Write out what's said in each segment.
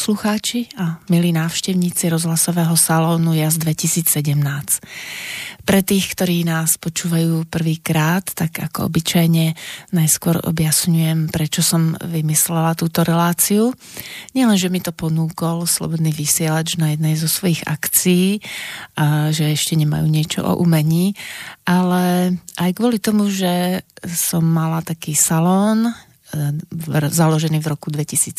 Poslucháči a milí návštevníci rozhlasového salónu JAS 2017. Pre tých, ktorí nás počúvajú prvýkrát, tak ako obyčajne najskôr objasňujem, prečo som vymyslela túto reláciu. Nielen, že mi to ponúkol Slobodný vysielač na jednej zo svojich akcií, a že ešte nemajú niečo o umení, ale aj kvôli tomu, že som mala taký salón, založený v roku 2017,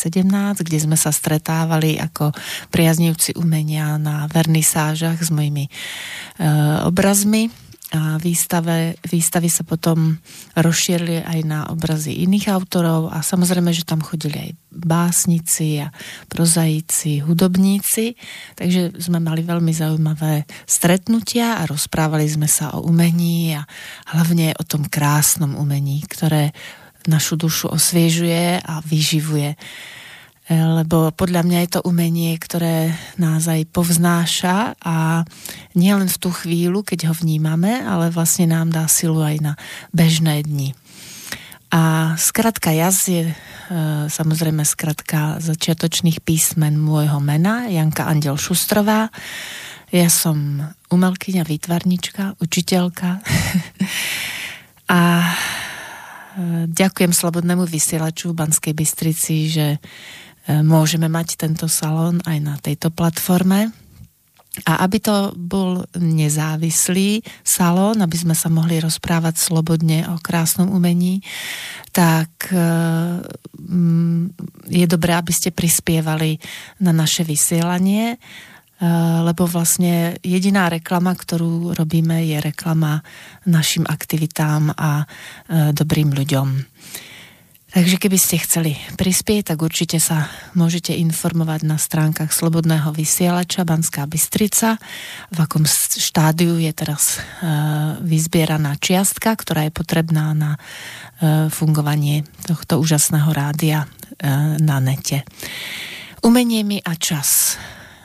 kde sme sa stretávali ako priaznivci umenia na vernisážach s mojimi e, obrazmi. A výstave, výstavy sa potom rozšírili aj na obrazy iných autorov a samozrejme, že tam chodili aj básnici a prozaici, hudobníci, takže sme mali veľmi zaujímavé stretnutia a rozprávali sme sa o umení a hlavne o tom krásnom umení, ktoré našu dušu osviežuje a vyživuje. E, lebo podľa mňa je to umenie, ktoré nás aj povznáša a nielen v tú chvíľu, keď ho vnímame, ale vlastne nám dá silu aj na bežné dni. A skratka jaz je e, samozrejme skratka začiatočných písmen môjho mena, Janka Andel Šustrová. Ja som umelkyňa, výtvarnička, učiteľka. a Ďakujem Slobodnému vysielaču v Banskej Bystrici, že e, môžeme mať tento salón aj na tejto platforme. A aby to bol nezávislý salón, aby sme sa mohli rozprávať slobodne o krásnom umení, tak e, je dobré, aby ste prispievali na naše vysielanie lebo vlastne jediná reklama, ktorú robíme, je reklama našim aktivitám a eh, dobrým ľuďom. Takže keby ste chceli prispieť, tak určite sa môžete informovať na stránkach Slobodného vysielača Banská Bystrica, v akom štádiu je teraz uh, vyzbieraná čiastka, ktorá je potrebná na fungovanie tohto úžasného rádia na nete. Umenie mi a čas.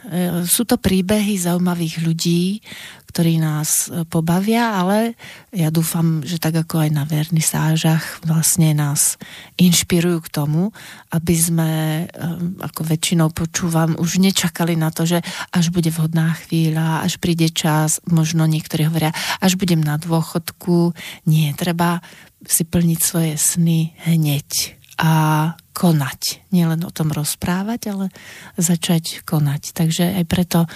E, sú to príbehy zaujímavých ľudí, ktorí nás e, pobavia, ale ja dúfam, že tak ako aj na vernisážach vlastne nás inšpirujú k tomu, aby sme, e, ako väčšinou počúvam, už nečakali na to, že až bude vhodná chvíľa, až príde čas, možno niektorí hovoria, až budem na dôchodku. Nie, treba si plniť svoje sny hneď a konať. Nielen o tom rozprávať, ale začať konať. Takže aj preto e,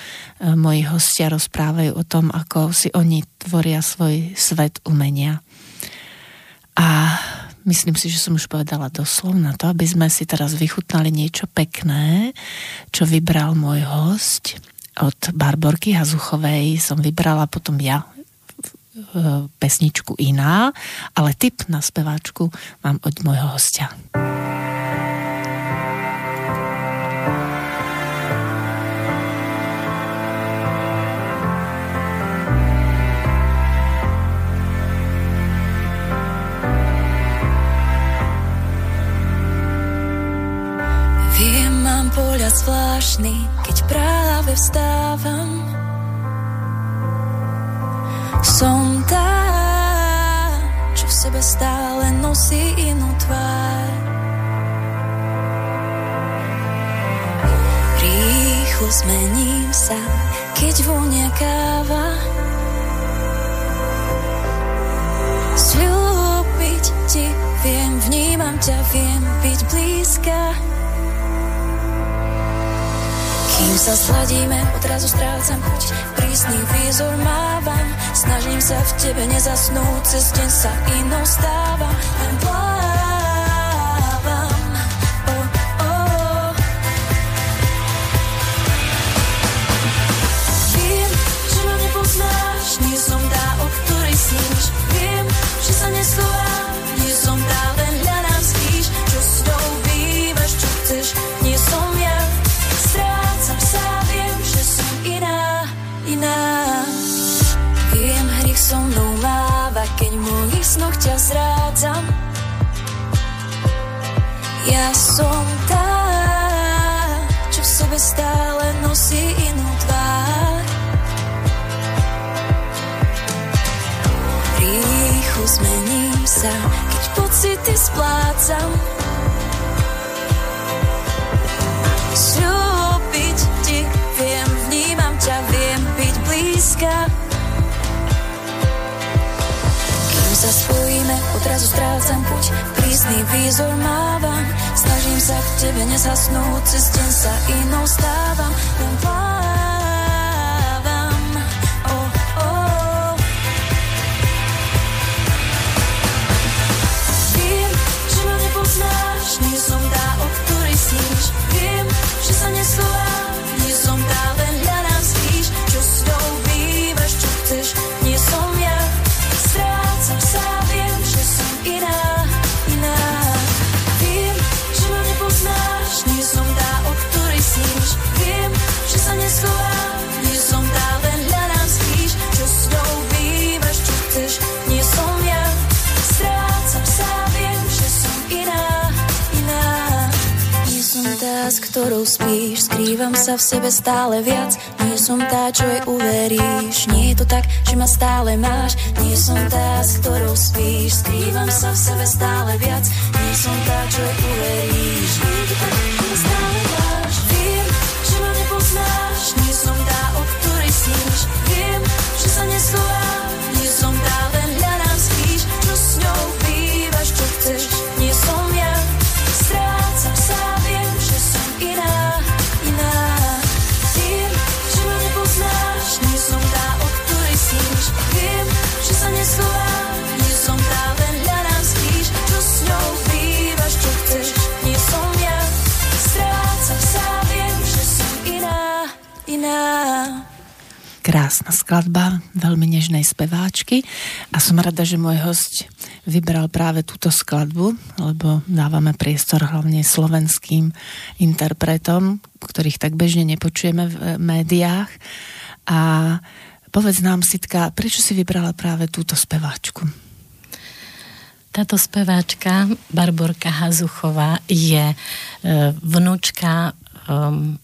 moji hostia rozprávajú o tom, ako si oni tvoria svoj svet umenia. A myslím si, že som už povedala doslovne to, aby sme si teraz vychutnali niečo pekné, čo vybral môj host od Barborky Hazuchovej. Som vybrala potom ja pesničku iná, ale tip na speváčku mám od môjho hostia. Viem, mám pohľad zvláštny, keď práve vstávam som tá, čo v sebe stále nosí inú tvár. Rýchlo zmením sa, keď vonia káva. Sľúbiť ti viem, vnímam ťa, viem byť blízka. Kým sa sladíme, odrazu strácam chuť, prísny výzor mávam, snažím sa v tebe nezasnúť, cez deň sa inou stávam, len plávam. Oh, oh. Viem, že ma nepoznáš, nie som tá, o ktorej sníš, viem, že sa neschováš, zrádzam. Ja som tá, čo v sebe stále nosí inú tvár. Rýchlo zmením sa, keď pocity splácam. slúbiť ti, viem, vnímam ťa, viem byť blízka. Sa spojíme, odrazu strácam puť, prísny výzor mávam, snažím sa v tebe nezasnúť, cez deň sa inou stávam, len ktorou spíš. Skrývam sa v sebe stále viac. Nie som tá, čo jej uveríš. Nie je to tak, že ma stále máš. Nie som tá, s ktorou spíš. Skrývam sa v sebe stále viac. Nie som tá, čo jej uveríš Krásna skladba, veľmi nežnej speváčky a som rada, že môj host vybral práve túto skladbu, lebo dávame priestor hlavne slovenským interpretom, ktorých tak bežne nepočujeme v eh, médiách. A povedz nám, Sitka, prečo si vybrala práve túto speváčku? Táto speváčka, Barborka Hazuchová, je e, vnúčka um,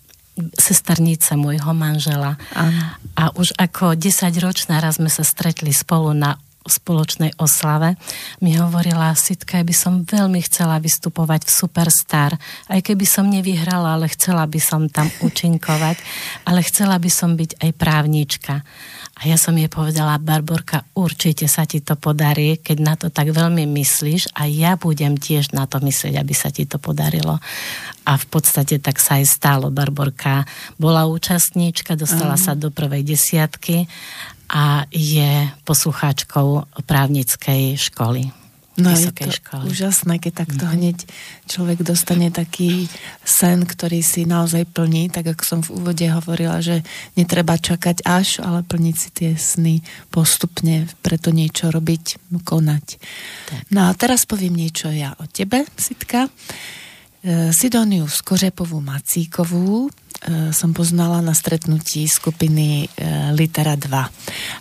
sesternice môjho manžela. Aha. A už ako 10 ročná raz sme sa stretli spolu na spoločnej oslave, mi hovorila, Sitka, by som veľmi chcela vystupovať v Superstar, aj keby som nevyhrala, ale chcela by som tam účinkovať, ale chcela by som byť aj právnička. A ja som jej povedala, Barborka, určite sa ti to podarí, keď na to tak veľmi myslíš a ja budem tiež na to myslieť, aby sa ti to podarilo. A v podstate tak sa aj stalo. Barborka bola účastníčka, dostala uh-huh. sa do prvej desiatky a je poslucháčkou právnickej školy. No je to školy. úžasné, keď takto mm. hneď človek dostane taký sen, ktorý si naozaj plní, tak ako som v úvode hovorila, že netreba čakať až, ale plniť si tie sny postupne, preto niečo robiť, konať. Tak. No a teraz poviem niečo ja o tebe, Sitka. E, Sidoniu Skořepovú Macíkovú som poznala na stretnutí skupiny e, Litera 2.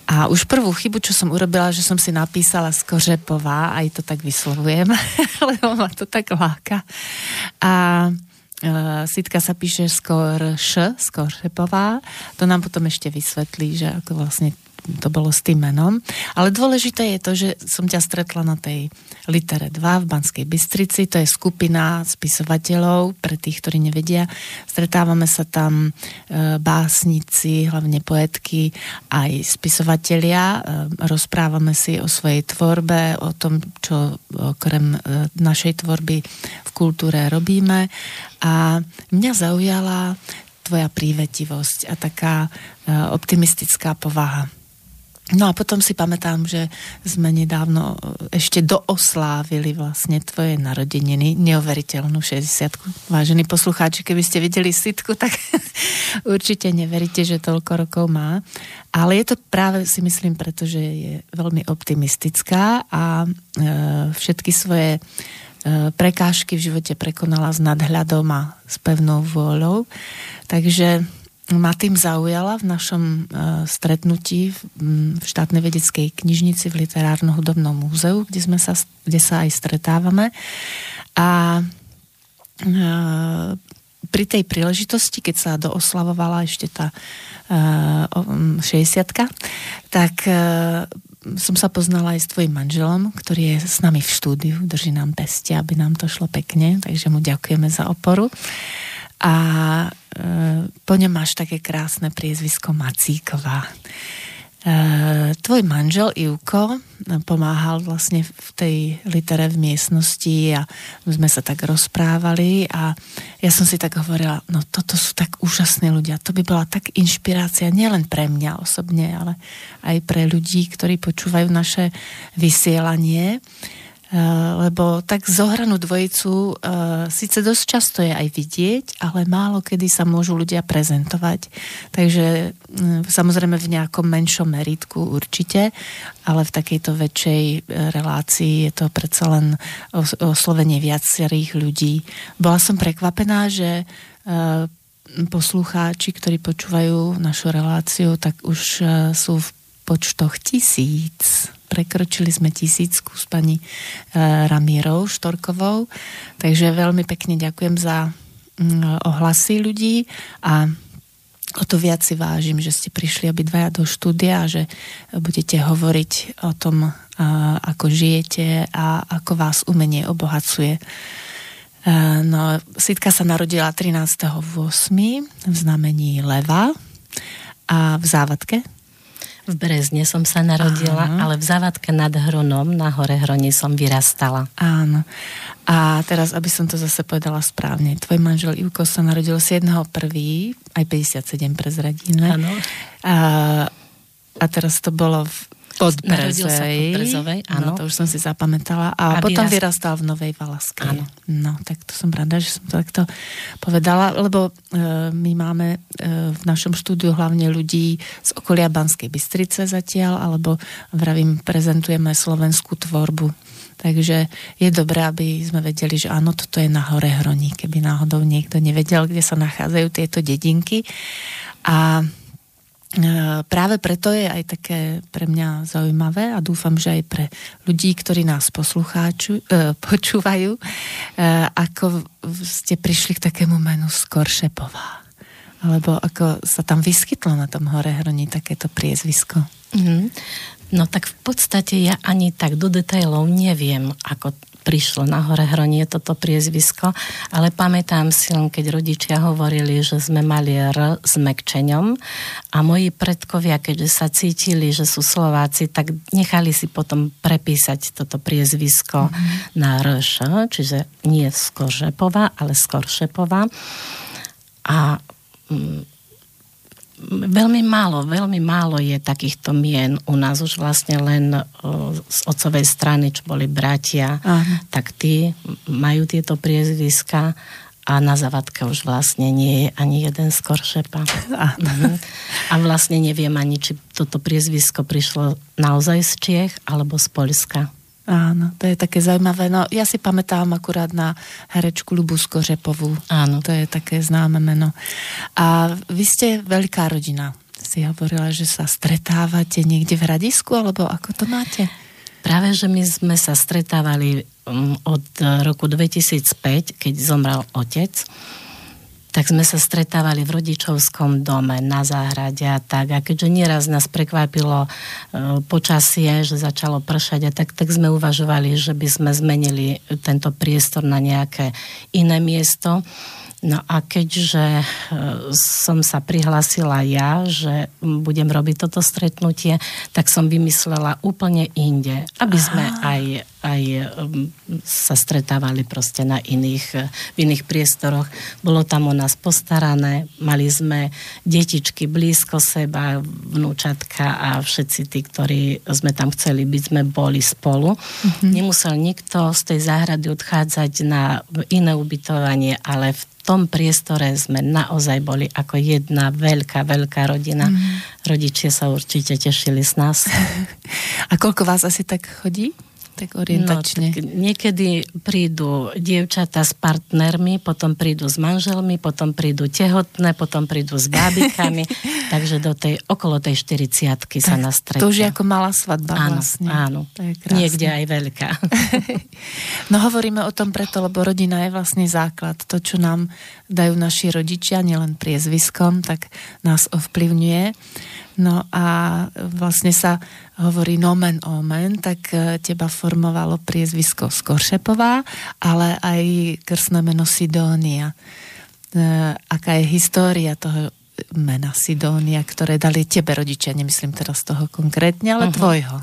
A už prvú chybu, čo som urobila, že som si napísala Skořepová, aj to tak vyslovujem, lebo ma to tak láka. A e, Sitka sa píše skôr Š, skôr. To nám potom ešte vysvetlí, že ako vlastne to bolo s tým menom. Ale dôležité je to, že som ťa stretla na tej litere 2 v Banskej Bystrici. To je skupina spisovateľov, pre tých, ktorí nevedia. Stretávame sa tam e, básnici, hlavne poetky, aj spisovatelia. E, rozprávame si o svojej tvorbe, o tom, čo okrem e, našej tvorby v kultúre robíme. A mňa zaujala tvoja prívetivosť a taká optimistická povaha. No a potom si pamätám, že sme nedávno ešte dooslávili vlastne tvoje narodeniny, neuveriteľnú 60 Vážení poslucháči, keby ste videli sitku, tak určite neveríte, že toľko rokov má. Ale je to práve si myslím, pretože je veľmi optimistická a e, všetky svoje e, prekážky v živote prekonala s nadhľadom a s pevnou vôľou. Takže ma tým zaujala v našom uh, stretnutí v, štátnej vedeckej knižnici v Literárno-hudobnom múzeu, kde, sme sa, kde sa aj stretávame. A uh, pri tej príležitosti, keď sa dooslavovala ešte tá uh, 60 tak uh, som sa poznala aj s tvojim manželom, ktorý je s nami v štúdiu, drží nám peste, aby nám to šlo pekne, takže mu ďakujeme za oporu. a e, po ňom máš také krásne priezvisko Macíková. E, tvoj manžel Ivko pomáhal vlastne v tej litere v miestnosti a sme sa tak rozprávali a ja som si tak hovorila, no toto sú tak úžasní ľudia, to by bola tak inšpirácia nielen pre mňa osobne, ale aj pre ľudí, ktorí počúvajú naše vysielanie. Eh, lebo tak zohranú dvojicu uh, síce dosť často je aj vidieť, ale málo kedy sa môžu ľudia prezentovať. Takže um, samozrejme v nejakom menšom meritku určite, ale v takejto väčšej eh, relácii je to predsa len oslovenie viacerých ľudí. Bola som prekvapená, že poslucháči, ktorí počúvajú našu reláciu, tak už sú v počtoch tisíc prekročili sme tisícku s pani e, Ramírou Štorkovou, takže veľmi pekne ďakujem za mm, ohlasy ľudí a o to viac si vážim, že ste prišli obidvaja do štúdia a že budete hovoriť o tom, ako žijete a ako vás umenie obohacuje. E, no, Sitka sa narodila 13.8. v znamení leva a v závadke v Brezne som sa narodila, Áno. ale v Zavadke nad Hronom, na hore Hroni som vyrastala. Áno. A teraz, aby som to zase povedala správne, tvoj manžel Ivko sa narodil 7.1., aj 57 prezradíme. Áno. A, a teraz to bolo v Podbrezej. Podbrezovej, áno. No, to už som si zapamätala. A, a potom vyrast... vyrastal v Novej Valaskej. Áno. No, tak to som rada, že som to takto povedala, lebo e, my máme e, v našom štúdiu hlavne ľudí z okolia Banskej Bystrice zatiaľ, alebo vravím, prezentujeme slovenskú tvorbu. Takže je dobré, aby sme vedeli, že áno, toto je na hore Hroní, keby náhodou niekto nevedel, kde sa nachádzajú tieto dedinky. A práve preto je aj také pre mňa zaujímavé a dúfam, že aj pre ľudí, ktorí nás poslucháču, e, počúvajú, e, ako ste prišli k takému menu Skoršepová. Alebo ako sa tam vyskytlo na tom hore hroni takéto priezvisko. Mm. No tak v podstate ja ani tak do detailov neviem, ako prišlo na hore hronie toto priezvisko, ale pamätám si len, keď rodičia hovorili, že sme mali R s mekčeňom a moji predkovia, keďže sa cítili, že sú Slováci, tak nechali si potom prepísať toto priezvisko mm-hmm. na RŠ, čiže nie Skoršepová, ale Skoršepová. A mm, veľmi málo, veľmi málo je takýchto mien. U nás už vlastne len z otcovej strany, čo boli bratia, Aha. tak tí majú tieto priezviska a na zavadke už vlastne nie je ani jeden z Koršepa. Mhm. A vlastne neviem ani, či toto priezvisko prišlo naozaj z Čiech alebo z Polska. Áno, to je také zaujímavé. No, ja si pamätám akurát na herečku Lubu Skořepovú. Áno. To je také známe meno. A vy ste veľká rodina. Si hovorila, že sa stretávate niekde v hradisku, alebo ako to máte? Práve, že my sme sa stretávali um, od roku 2005, keď zomrel otec tak sme sa stretávali v rodičovskom dome na záhrade a tak. A keďže nieraz nás prekvapilo e, počasie, že začalo pršať a tak, tak sme uvažovali, že by sme zmenili tento priestor na nejaké iné miesto. No a keďže e, som sa prihlásila ja, že budem robiť toto stretnutie, tak som vymyslela úplne inde, aby sme aj, aj sa stretávali proste na iných, v iných priestoroch. Bolo tam o nás postarané, mali sme detičky blízko seba, vnúčatka a všetci tí, ktorí sme tam chceli byť, sme boli spolu. Mm-hmm. Nemusel nikto z tej záhrady odchádzať na iné ubytovanie, ale v tom priestore sme naozaj boli ako jedna veľká, veľká rodina. Mm. Rodičia sa určite tešili z nás. A koľko vás asi tak chodí? Tak orientačne. No, tak niekedy prídu dievčata s partnermi, potom prídu s manželmi, potom prídu tehotné, potom prídu s bábikami, takže do tej, okolo tej 40 sa nás To už je ako malá svadba áno, vlastne. Áno, niekde aj veľká. no hovoríme o tom preto, lebo rodina je vlastne základ. To, čo nám dajú naši rodičia, nielen priezviskom, tak nás ovplyvňuje. No a vlastne sa hovorí nomen omen, tak e, teba formovalo priezvisko Skoršepová, ale aj krstné meno Sidónia. aká je história toho mena Sidónia, ktoré dali tebe rodičia, nemyslím teraz toho konkrétne, ale uh-huh. tvojho.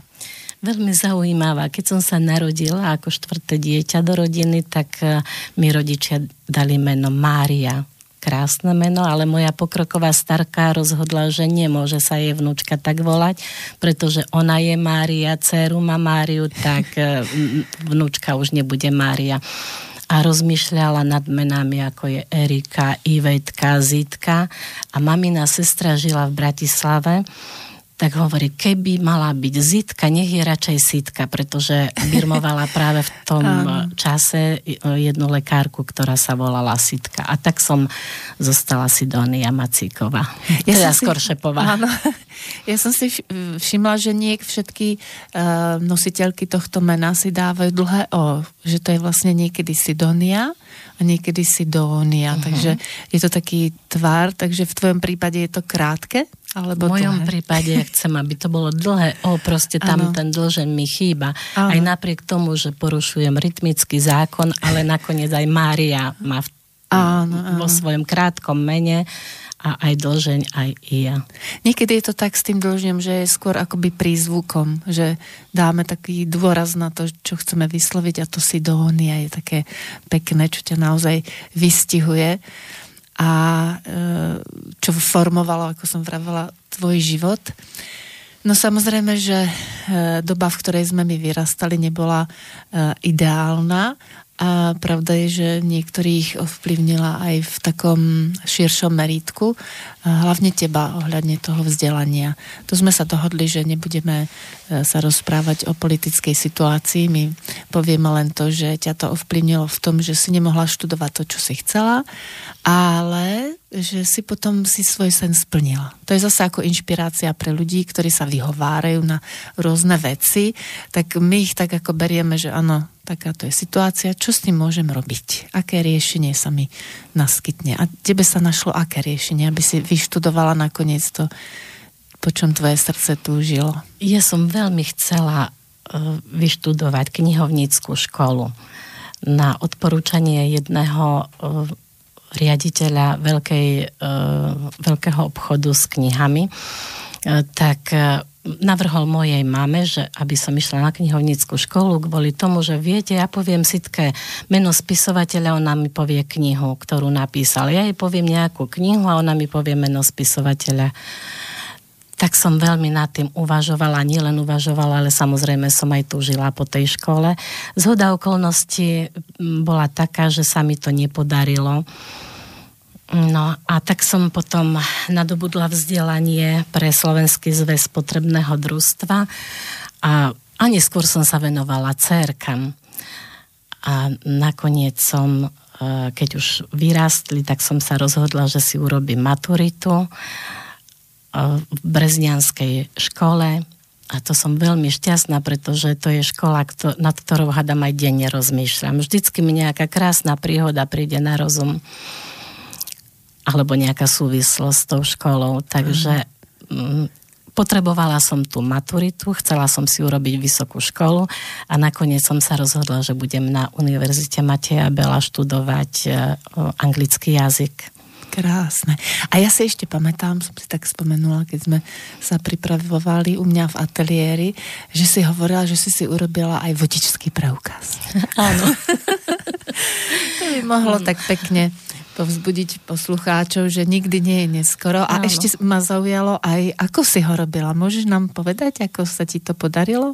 Veľmi zaujímavá. Keď som sa narodila ako štvrté dieťa do rodiny, tak e, mi rodičia dali meno Mária. Krásne meno, ale moja pokroková starka rozhodla, že nemôže sa jej vnúčka tak volať, pretože ona je Mária, dceru má Máriu, tak e, vnúčka už nebude Mária. A rozmýšľala nad menami, ako je Erika, Ivetka, Zitka. A mamina sestra žila v Bratislave tak hovorí, keby mala byť Zitka, nech je radšej Sitka, pretože birmovala práve v tom čase jednu lekárku, ktorá sa volala Sitka. A tak som zostala Sidonia Macíková. Ja teda skôr si, Šepová. Áno. Ja som si všimla, že nie všetky uh, nositeľky tohto mena si dávajú dlhé O, že to je vlastne niekedy Sidonia a niekedy Sidónia. Uh-huh. Takže je to taký tvar, takže v tvojom prípade je to krátke? Alebo v mojom dlhé. prípade chcem, aby to bolo dlhé. O, proste tam ano. ten dlžen mi chýba. Ano. Aj napriek tomu, že porušujem rytmický zákon, ale nakoniec aj Mária má v, ano, ano. vo svojom krátkom mene a aj dlžeň, aj ja. Niekedy je to tak s tým dlžňom, že je skôr akoby prízvukom, že dáme taký dôraz na to, čo chceme vysloviť a to si dónia je také pekné, čo ťa naozaj vystihuje a e, čo formovalo, ako som vravela, tvoj život. No samozrejme, že e, doba, v ktorej sme my vyrastali, nebola e, ideálna a pravda je, že niektorých ovplyvnila aj v takom širšom meritku, hlavne teba ohľadne toho vzdelania. Tu sme sa dohodli, že nebudeme e, sa rozprávať o politickej situácii. My povieme len to, že ťa to ovplyvnilo v tom, že si nemohla študovať to, čo si chcela, ale že si potom si svoj sen splnila. To je zase ako inšpirácia pre ľudí, ktorí sa vyhovárajú na rôzne veci, tak my ich tak ako berieme, že áno, takáto je situácia, čo s tým môžem robiť? Aké riešenie sa mi naskytne? A tebe sa našlo aké riešenie, aby si vyštudovala nakoniec to, po čom tvoje srdce túžilo? Ja som veľmi chcela uh, vyštudovať knihovníckú školu. Na odporúčanie jedného uh, riaditeľa veľkej, uh, veľkého obchodu s knihami, tak navrhol mojej mame, že aby som išla na knihovnickú školu kvôli tomu, že viete, ja poviem sitke meno spisovateľa, ona mi povie knihu, ktorú napísal. Ja jej poviem nejakú knihu a ona mi povie meno spisovateľa. Tak som veľmi nad tým uvažovala, nielen uvažovala, ale samozrejme som aj túžila po tej škole. Zhoda okolností bola taká, že sa mi to nepodarilo No a tak som potom nadobudla vzdelanie pre Slovenský zväz potrebného družstva a, a neskôr som sa venovala cerkam. A nakoniec som, e, keď už vyrástli, tak som sa rozhodla, že si urobím maturitu e, v Breznianskej škole a to som veľmi šťastná, pretože to je škola, nad ktorou hadam aj denne rozmýšľam. Vždycky mi nejaká krásna príhoda príde na rozum alebo nejaká súvislosť s tou školou. Takže mm, potrebovala som tú maturitu, chcela som si urobiť vysokú školu a nakoniec som sa rozhodla, že budem na Univerzite Mateja Bela študovať e, anglický jazyk. Krásne. A ja si ešte pamätám, som si tak spomenula, keď sme sa pripravovali u mňa v ateliéri, že si hovorila, že si si urobila aj vodičský preukaz. Áno. to by mohlo tak pekne povzbudiť poslucháčov, že nikdy nie je neskoro. A Áno. ešte ma zaujalo aj, ako si ho robila. Môžeš nám povedať, ako sa ti to podarilo?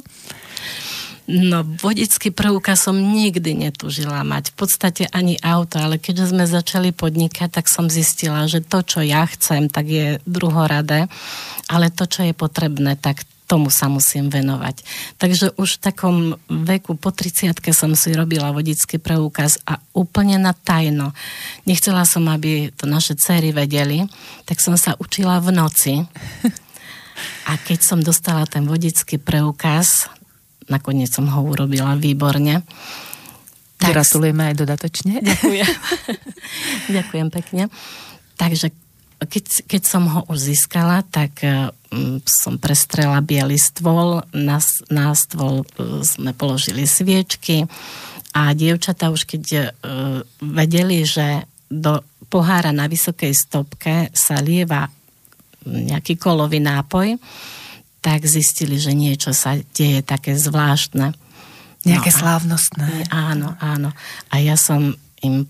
No, vodický preukaz som nikdy netužila mať. V podstate ani auto, ale keďže sme začali podnikať, tak som zistila, že to, čo ja chcem, tak je druhoradé, ale to, čo je potrebné, tak tomu sa musím venovať. Takže už v takom veku po 30 som si robila vodický preukaz a úplne na tajno. Nechcela som, aby to naše cery vedeli, tak som sa učila v noci. A keď som dostala ten vodický preukaz, nakoniec som ho urobila výborne. Tak... Gratulujeme aj dodatočne. Ďakujem. Ďakujem pekne. Takže keď, keď som ho už získala, tak um, som prestrela biely stôl, na, na stôl uh, sme položili sviečky a dievčatá už keď uh, vedeli, že do pohára na vysokej stopke sa lieva nejaký kolový nápoj, tak zistili, že niečo sa deje také zvláštne. Nejaké no, slávnostné. Áno, áno. A ja som im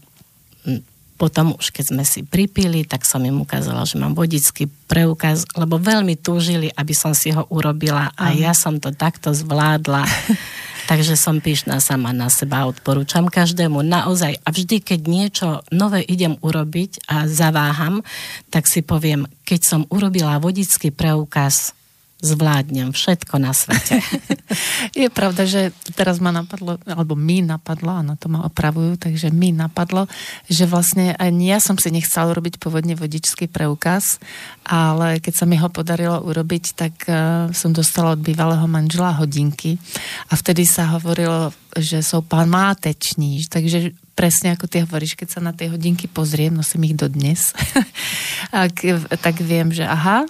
potom už keď sme si pripili, tak som im ukázala, že mám vodický preukaz, lebo veľmi túžili, aby som si ho urobila a ja som to takto zvládla. Takže som pyšná sama na seba a odporúčam každému naozaj. A vždy, keď niečo nové idem urobiť a zaváham, tak si poviem, keď som urobila vodický preukaz, zvládnem všetko na svete. Je pravda, že teraz ma napadlo, alebo mi napadlo, a na to ma opravujú, takže mi napadlo, že vlastne ani ja som si nechcela urobiť pôvodne vodičský preukaz, ale keď sa mi ho podarilo urobiť, tak uh, som dostala od bývalého manžela hodinky a vtedy sa hovorilo, že sú památeční, takže presne ako ty hovoríš, keď sa na tie hodinky pozriem, nosím ich dodnes, tak, tak viem, že aha,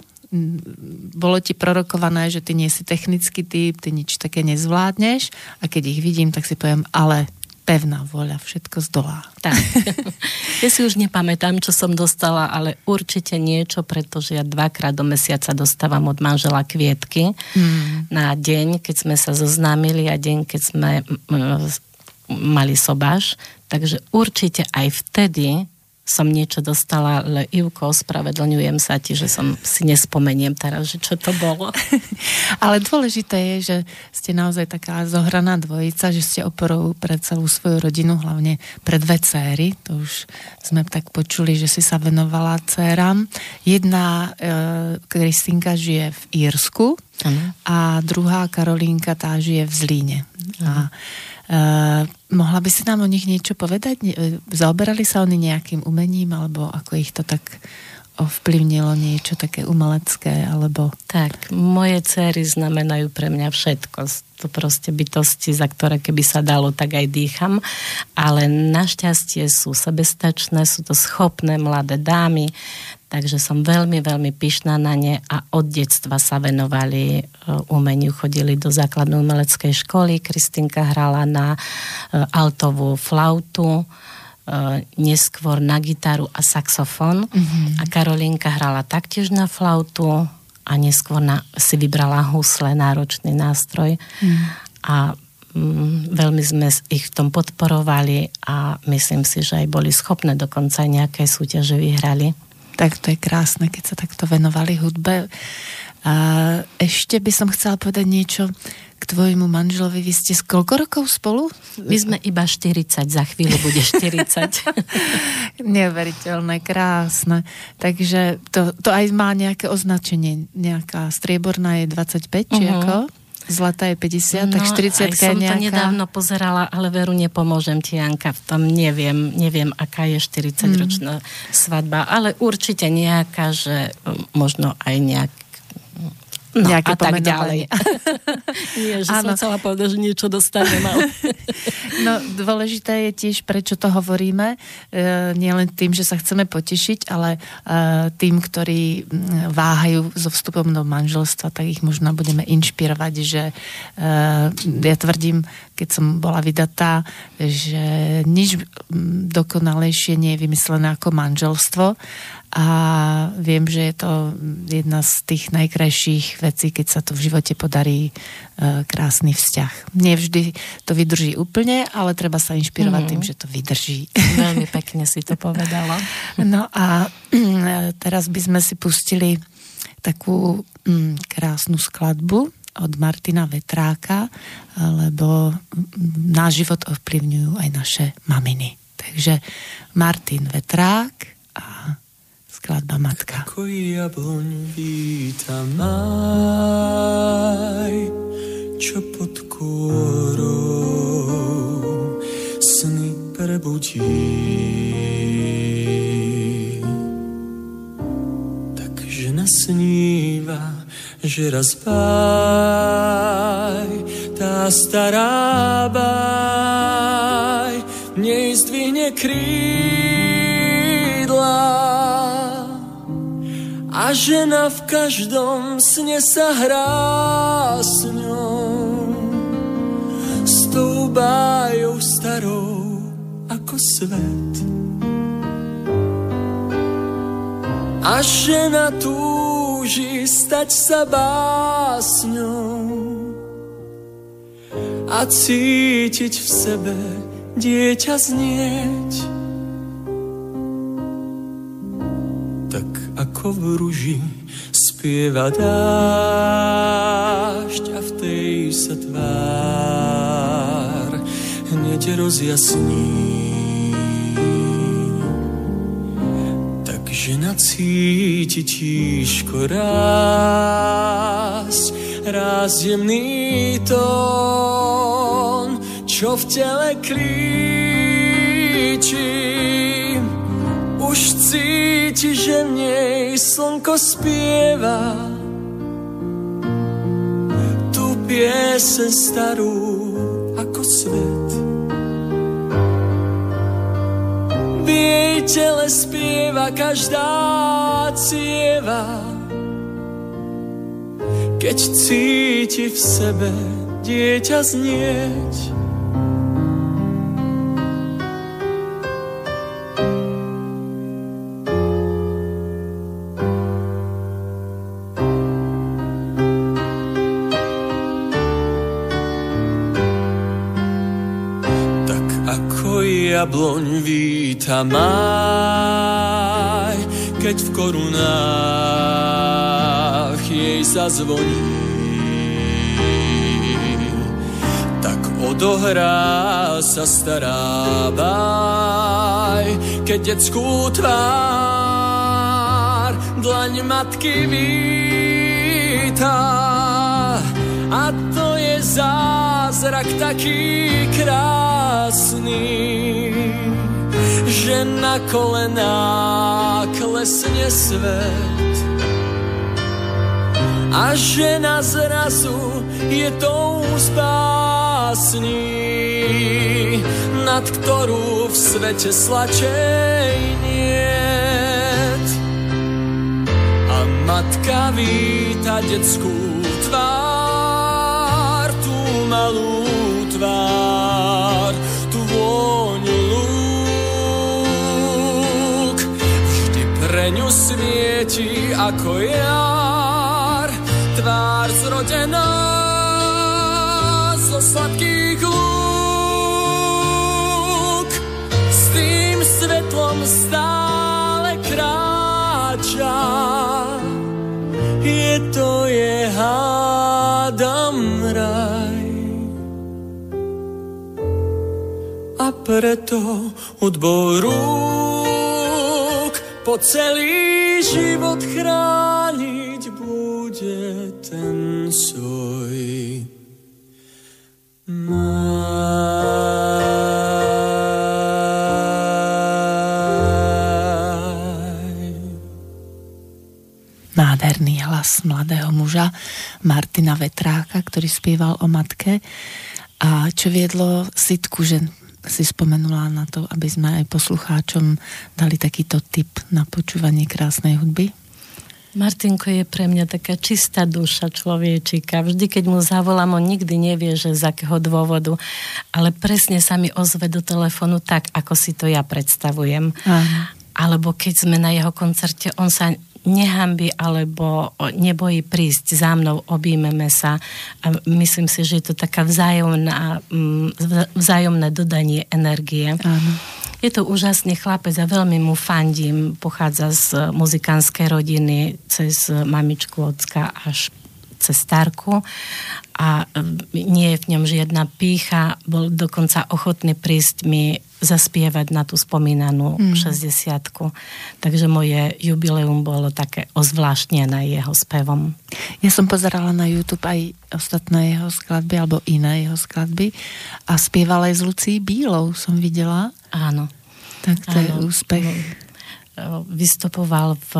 bolo ti prorokované, že ty nie si technický typ, ty nič také nezvládneš a keď ich vidím, tak si poviem, ale pevná voľa, všetko zdolá. Tak. Ja si už nepamätám, čo som dostala, ale určite niečo, pretože ja dvakrát do mesiaca dostávam od manžela kvietky mm. na deň, keď sme sa zoznámili a deň, keď sme mali sobáš. Takže určite aj vtedy som niečo dostala, ale Ivko, ospravedlňujem sa ti, že som si nespomeniem teraz, že čo to bolo. ale dôležité je, že ste naozaj taká zohraná dvojica, že ste oporou pre celú svoju rodinu, hlavne pre dve céry. To už sme tak počuli, že si sa venovala céram. Jedna e, Kristinka žije v Írsku ano. a druhá Karolínka tá žije v Zlíne. Ano. A Uh, mohla by si nám o nich niečo povedať? E, zaoberali sa oni nejakým umením, alebo ako ich to tak ovplyvnilo niečo také umelecké, alebo... Tak, moje céry znamenajú pre mňa všetko. To proste bytosti, za ktoré keby sa dalo, tak aj dýcham. Ale našťastie sú sebestačné, sú to schopné mladé dámy, takže som veľmi, veľmi pyšná na ne a od detstva sa venovali e, umeniu, chodili do základnej umeleckej školy, Kristinka hrala na e, altovú flautu, e, neskôr na gitaru a saxofón. Mm-hmm. a Karolínka hrala taktiež na flautu a neskôr na, si vybrala husle, náročný nástroj. Mm. a mm, veľmi sme ich v tom podporovali a myslím si, že aj boli schopné dokonca nejaké súťaže vyhrali tak to je krásne, keď sa takto venovali hudbe. A ešte by som chcela povedať niečo k tvojmu manželovi. Vy ste z koľko rokov spolu? My sme iba 40, za chvíľu bude 40. Neuveriteľné, krásne. Takže to, to aj má nejaké označenie. Nejaká strieborná je 25, či uh-huh. ako? Zlatá je 50, no, tak 40 je som nejaká... to nedávno pozerala, ale veru nepomôžem ti, Janka, v tom neviem, neviem, aká je 40-ročná mm. svadba, ale určite nejaká, že možno aj nejak No, Nejaké a tak ďalej. Nie, že ano. som chcela povedať, že niečo dostanem. Ale... no, dôležité je tiež, prečo to hovoríme. E, nielen tým, že sa chceme potešiť, ale e, tým, ktorí váhajú so vstupom do manželstva, tak ich možno budeme inšpirovať, že e, ja tvrdím, keď som bola vydatá, že nič dokonalejšie nie je vymyslené ako manželstvo a viem, že je to jedna z tých najkrajších vecí, keď sa to v živote podarí e, krásny vzťah. Nevždy to vydrží úplne, ale treba sa inšpirovať mm. tým, že to vydrží. Veľmi pekne si to povedala. No a e, teraz by sme si pustili takú mm, krásnu skladbu od Martina Vetráka, lebo náš život ovplyvňujú aj naše maminy. Takže Martin Vetrák a skladba Matka. Ako jablň víta maj, čo pod kôrou sny prebudí. Takže nasníva, že raz baj, tá stará baj, nej zdvihne krídla a žena v každom sne sa hrá s ňou, s tou bájou starou ako svet. A žena túži stať sa básňou a cítiť v sebe dieťa znieť. Ako v ruži spieva dážď a v tej sa tvár hneď rozjasní. Žena cíti tížko raz, raz jemný tón, čo v tele klíči. Už cíti, že v nej slnko spieva tú piese starú ako svet. V jej tele spieva každá cieva, keď cíti v sebe dieťa znieť. Jabloň víta maj, keď v korunách jej zazvoní. Tak odohrá sa stará baj, keď detskú tvár dlaň matky víta. A zázrak taký krásny, že na kolená klesne svet. A žena zrazu je tou spásní, nad ktorú v svete slačej niet. A matka víta detskú malú tvár, tú vôňu pre ňu svieti ako jar, tvár zrodená zo sladkých lúk. S tým svetlom stále kráča, preto hudbou rúk po celý život chrániť bude ten svoj Nádherný hlas mladého muža Martina Vetráka, ktorý spieval o matke. A čo viedlo Sitku, že si spomenula na to, aby sme aj poslucháčom dali takýto tip na počúvanie krásnej hudby? Martinko je pre mňa taká čistá duša človečika. Vždy, keď mu zavolám, on nikdy nevie, že z akého dôvodu, ale presne sa mi ozve do telefónu tak, ako si to ja predstavujem. Aha. Alebo keď sme na jeho koncerte, on sa nehambi alebo nebojí prísť za mnou, objímeme sa a myslím si, že je to taká vzájomná, mm, vzájomné dodanie energie. Áno. Je to úžasný chlapec a veľmi mu fandím. Pochádza z muzikánskej rodiny cez mamičku, ocka až cez starku a mm, nie je v ňom žiadna pícha, bol dokonca ochotný prísť mi zaspievať na tú spomínanú mm. 60 Takže moje jubileum bolo také ozvláštnené jeho spevom. Ja som pozerala na YouTube aj ostatné jeho skladby, alebo iné jeho skladby a spievala aj s Lucí Bílou, som videla. Áno. Tak to Áno. je úspech. Vystupoval v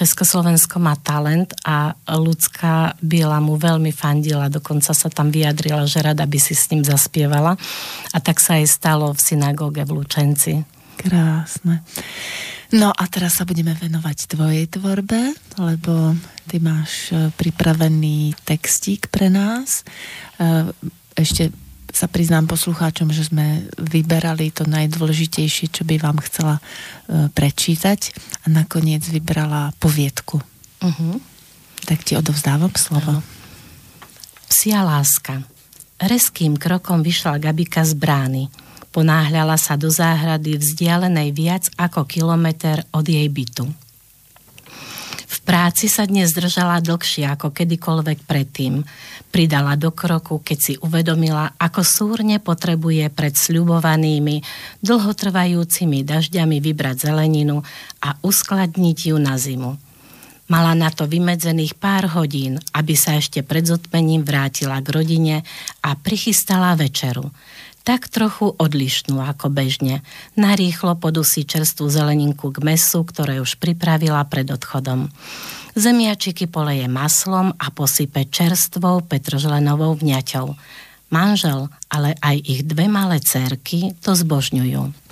Československo má talent a ľudská Biela mu veľmi fandila, dokonca sa tam vyjadrila, že rada by si s ním zaspievala a tak sa aj stalo v synagóge v Lučenci. Krásne. No a teraz sa budeme venovať tvojej tvorbe, lebo ty máš e, pripravený textík pre nás. E, ešte sa priznám poslucháčom, že sme vyberali to najdôležitejšie, čo by vám chcela e, prečítať a nakoniec vybrala poviedku. Uh-huh. Tak ti odovzdávam slovo. Uh-huh. Psia láska. Reským krokom vyšla Gabika z brány. Ponáhľala sa do záhrady vzdialenej viac ako kilometr od jej bytu. V práci sa dnes držala dlhšie ako kedykoľvek predtým. Pridala do kroku, keď si uvedomila, ako súrne potrebuje pred sľubovanými, dlhotrvajúcimi dažďami vybrať zeleninu a uskladniť ju na zimu. Mala na to vymedzených pár hodín, aby sa ešte pred zotmením vrátila k rodine a prichystala večeru tak trochu odlišnú ako bežne. Narýchlo podusí čerstvú zeleninku k mesu, ktoré už pripravila pred odchodom. Zemiačiky poleje maslom a posype čerstvou petržlenovou vňaťou. Manžel, ale aj ich dve malé cerky to zbožňujú.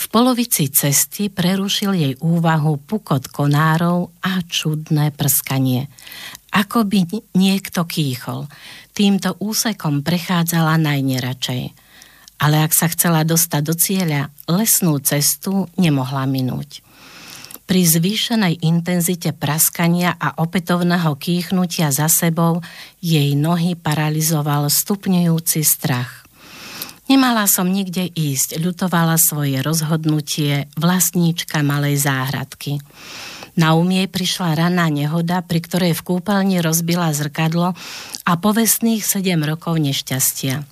V polovici cesty prerušil jej úvahu pukot konárov a čudné prskanie. Ako by niekto kýchol. Týmto úsekom prechádzala najneračej. Ale ak sa chcela dostať do cieľa, lesnú cestu nemohla minúť. Pri zvýšenej intenzite praskania a opätovného kýchnutia za sebou jej nohy paralizoval stupňujúci strach. Nemala som nikde ísť, ľutovala svoje rozhodnutie vlastníčka malej záhradky. Na umie prišla raná nehoda, pri ktorej v kúpeľni rozbila zrkadlo a povestných 7 rokov nešťastia.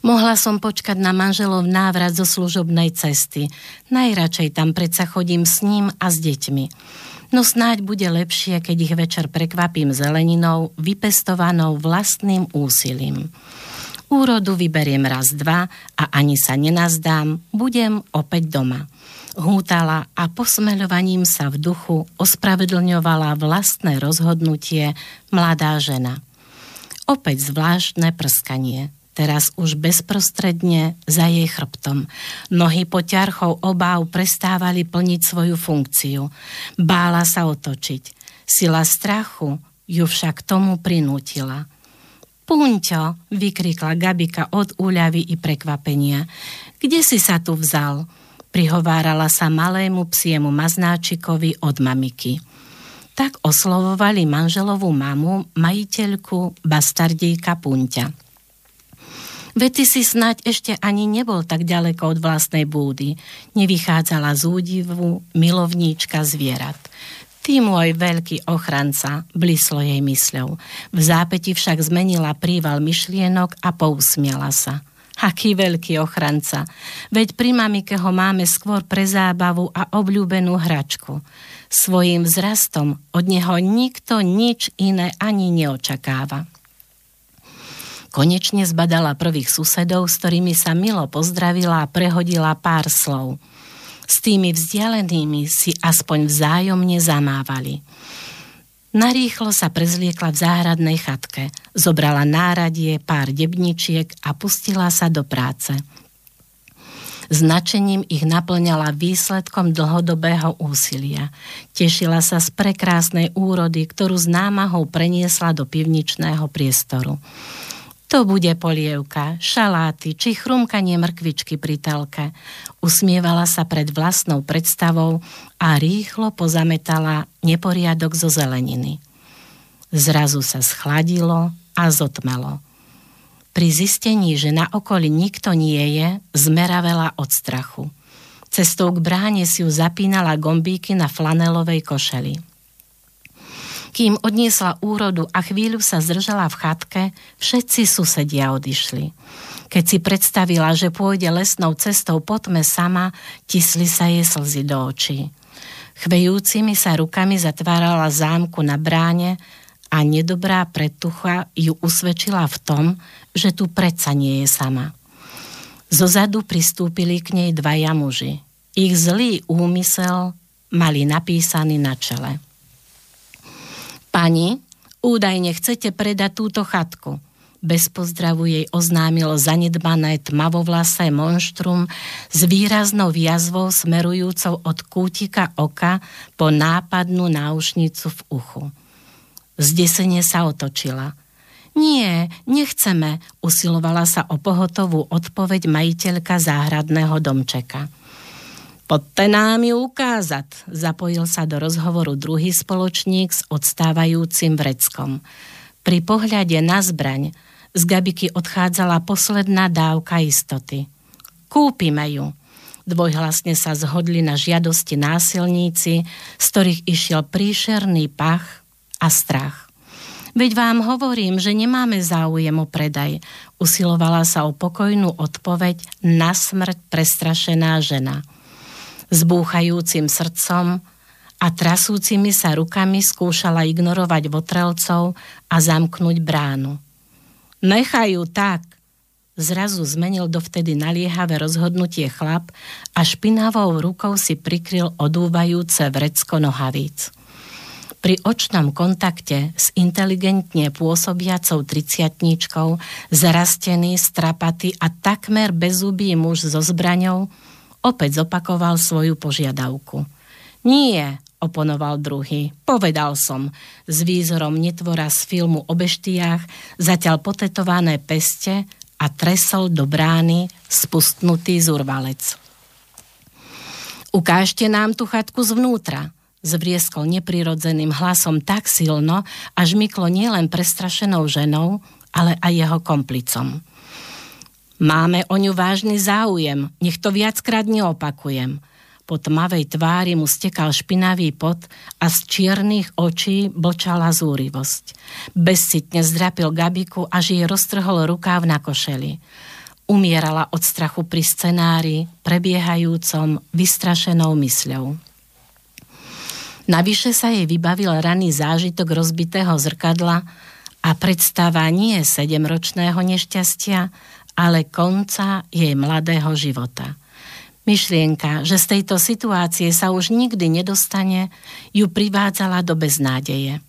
Mohla som počkať na manželov návrat zo služobnej cesty. Najradšej tam predsa chodím s ním a s deťmi. No snáď bude lepšie, keď ich večer prekvapím zeleninou, vypestovanou vlastným úsilím. Úrodu vyberiem raz, dva a ani sa nenazdám, budem opäť doma hútala a posmeľovaním sa v duchu ospravedlňovala vlastné rozhodnutie mladá žena. Opäť zvláštne prskanie, teraz už bezprostredne za jej chrbtom. Nohy poťarchou obáv prestávali plniť svoju funkciu. Bála sa otočiť. Sila strachu ju však tomu prinútila. Punťo, vykrikla Gabika od úľavy i prekvapenia. Kde si sa tu vzal? Prihovárala sa malému psiemu maznáčikovi od mamiky. Tak oslovovali manželovú mamu, majiteľku bastardíka Punťa. Vety si snať ešte ani nebol tak ďaleko od vlastnej búdy. Nevychádzala z údivu milovníčka zvierat. Ty môj veľký ochranca, blislo jej mysľou. V zápäti však zmenila príval myšlienok a pousmiala sa. Aký veľký ochranca. Veď pri mamike ho máme skôr pre zábavu a obľúbenú hračku. Svojím vzrastom od neho nikto nič iné ani neočakáva. Konečne zbadala prvých susedov, s ktorými sa milo pozdravila a prehodila pár slov. S tými vzdialenými si aspoň vzájomne zamávali. Narýchlo sa prezliekla v záhradnej chatke, zobrala náradie, pár debničiek a pustila sa do práce. Značením ich naplňala výsledkom dlhodobého úsilia. Tešila sa z prekrásnej úrody, ktorú s námahou preniesla do pivničného priestoru. To bude polievka, šaláty či chrumkanie mrkvičky pri telke. Usmievala sa pred vlastnou predstavou a rýchlo pozametala neporiadok zo zeleniny. Zrazu sa schladilo a zotmelo. Pri zistení, že na okolí nikto nie je, zmeravela od strachu. Cestou k bráne si ju zapínala gombíky na flanelovej košeli. Kým odniesla úrodu a chvíľu sa zdržala v chatke, všetci susedia odišli. Keď si predstavila, že pôjde lesnou cestou po tme sama, tisli sa jej slzy do očí. Chvejúcimi sa rukami zatvárala zámku na bráne a nedobrá pretucha ju usvedčila v tom, že tu predsa nie je sama. Zozadu pristúpili k nej dvaja muži. Ich zlý úmysel mali napísaný na čele. Pani, údajne chcete predať túto chatku. Bez pozdravu jej oznámilo zanedbané tmavovlasé monštrum s výraznou jazvou smerujúcou od kútika oka po nápadnú náušnicu v uchu. Zdesenie sa otočila. Nie, nechceme, usilovala sa o pohotovú odpoveď majiteľka záhradného domčeka. Poďte nám ju ukázať, zapojil sa do rozhovoru druhý spoločník s odstávajúcim vreckom. Pri pohľade na zbraň z Gabiky odchádzala posledná dávka istoty. Kúpime ju. Dvojhlasne sa zhodli na žiadosti násilníci, z ktorých išiel príšerný pach a strach. Veď vám hovorím, že nemáme záujem o predaj. Usilovala sa o pokojnú odpoveď na smrť prestrašená žena – s búchajúcim srdcom a trasúcimi sa rukami skúšala ignorovať votrelcov a zamknúť bránu. Nechajú tak, zrazu zmenil dovtedy naliehavé rozhodnutie chlap a špinavou rukou si prikryl odúvajúce vrecko nohavíc. Pri očnom kontakte s inteligentne pôsobiacou triciatníčkou, zarastený, strapatý a takmer bezubý muž so zbraňou, opäť zopakoval svoju požiadavku. Nie, oponoval druhý. Povedal som, s výzorom netvora z filmu o beštiach, zatiaľ potetované peste a tresol do brány spustnutý zurvalec. Ukážte nám tú chatku zvnútra, zvrieskol neprirodzeným hlasom tak silno, až myklo nielen prestrašenou ženou, ale aj jeho komplicom. Máme o ňu vážny záujem, nech to viackrát neopakujem. Po tmavej tvári mu stekal špinavý pot a z čiernych očí bočala zúrivosť. Bezcitne zdrapil Gabiku, až jej roztrhol rukáv na košeli. Umierala od strachu pri scenári, prebiehajúcom, vystrašenou mysľou. Navyše sa jej vybavil raný zážitok rozbitého zrkadla a predstava nie sedemročného nešťastia, ale konca jej mladého života. Myšlienka, že z tejto situácie sa už nikdy nedostane, ju privádzala do beznádeje.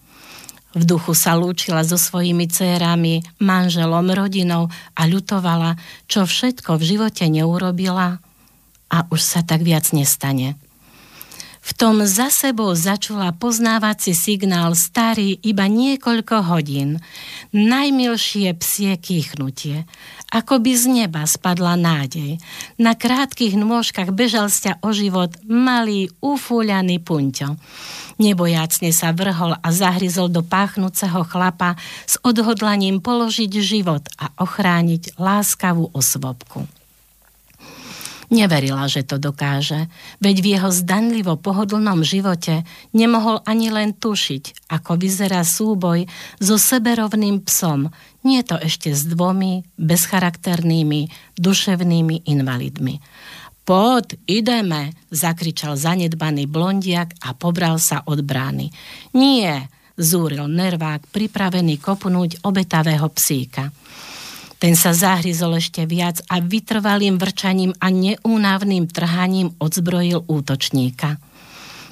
V duchu sa lúčila so svojimi cérami, manželom, rodinou a ľutovala, čo všetko v živote neurobila a už sa tak viac nestane. V tom za sebou začula poznávací signál starý iba niekoľko hodín. Najmilšie psie kýchnutie. Ako by z neba spadla nádej. Na krátkých nôžkach bežal sťa o život malý, ufúľaný punťo. Nebojácne sa vrhol a zahryzol do páchnúceho chlapa s odhodlaním položiť život a ochrániť láskavú osvobku. Neverila, že to dokáže, veď v jeho zdanlivo pohodlnom živote nemohol ani len tušiť, ako vyzerá súboj so seberovným psom, nie to ešte s dvomi bezcharakternými, duševnými invalidmi. Pod, ideme, zakričal zanedbaný blondiak a pobral sa od brány. Nie, zúril nervák, pripravený kopnúť obetavého psíka. Ten sa zahryzol ešte viac a vytrvalým vrčaním a neúnavným trhaním odzbrojil útočníka.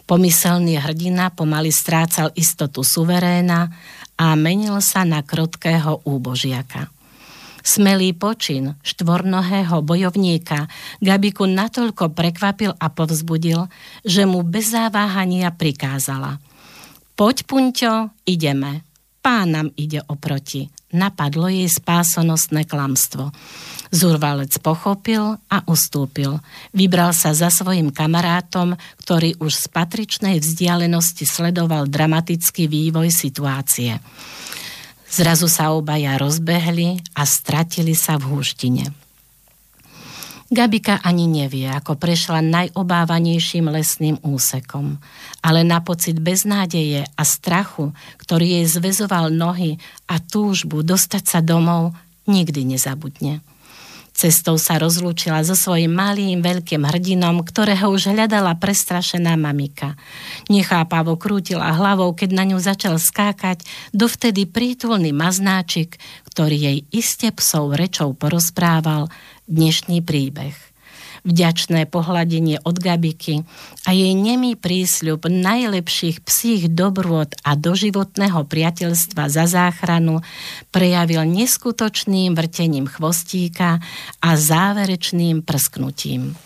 Pomyselný hrdina pomaly strácal istotu suveréna a menil sa na krotkého úbožiaka. Smelý počin štvornohého bojovníka Gabiku natoľko prekvapil a povzbudil, že mu bez záváhania prikázala. Poď, Punťo, ideme. Pán nám ide oproti napadlo jej spásonosné klamstvo. Zurvalec pochopil a ustúpil. Vybral sa za svojim kamarátom, ktorý už z patričnej vzdialenosti sledoval dramatický vývoj situácie. Zrazu sa obaja rozbehli a stratili sa v húštine. Gabika ani nevie, ako prešla najobávanejším lesným úsekom, ale na pocit beznádeje a strachu, ktorý jej zvezoval nohy a túžbu dostať sa domov, nikdy nezabudne. Cestou sa rozlúčila so svojím malým veľkým hrdinom, ktorého už hľadala prestrašená mamika. Nechápavo krútila hlavou, keď na ňu začal skákať dovtedy prítulný maznáčik, ktorý jej iste psov rečou porozprával, dnešný príbeh. Vďačné pohľadenie od Gabiky a jej nemý prísľub najlepších psích dobrôd a doživotného priateľstva za záchranu prejavil neskutočným vrtením chvostíka a záverečným prsknutím.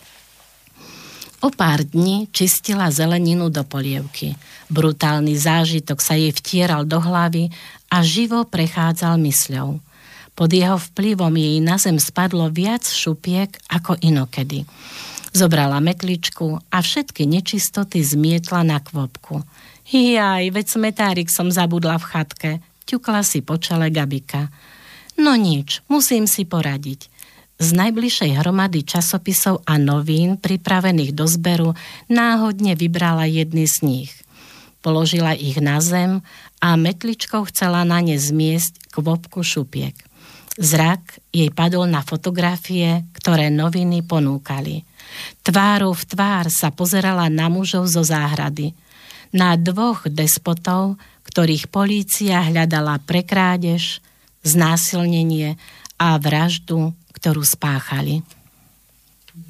O pár dní čistila zeleninu do polievky. Brutálny zážitok sa jej vtieral do hlavy a živo prechádzal mysľou. Pod jeho vplyvom jej na zem spadlo viac šupiek ako inokedy. Zobrala metličku a všetky nečistoty zmietla na kvopku. Jaj, veď smetárik som zabudla v chatke. Ťukla si po čele Gabika. No nič, musím si poradiť. Z najbližšej hromady časopisov a novín pripravených do zberu náhodne vybrala jedny z nich. Položila ich na zem a metličkou chcela na ne zmiesť kvopku šupiek. Zrak jej padol na fotografie, ktoré noviny ponúkali. Tvárou v tvár sa pozerala na mužov zo záhrady. Na dvoch despotov, ktorých polícia hľadala pre krádež, znásilnenie a vraždu ktorú spáchali.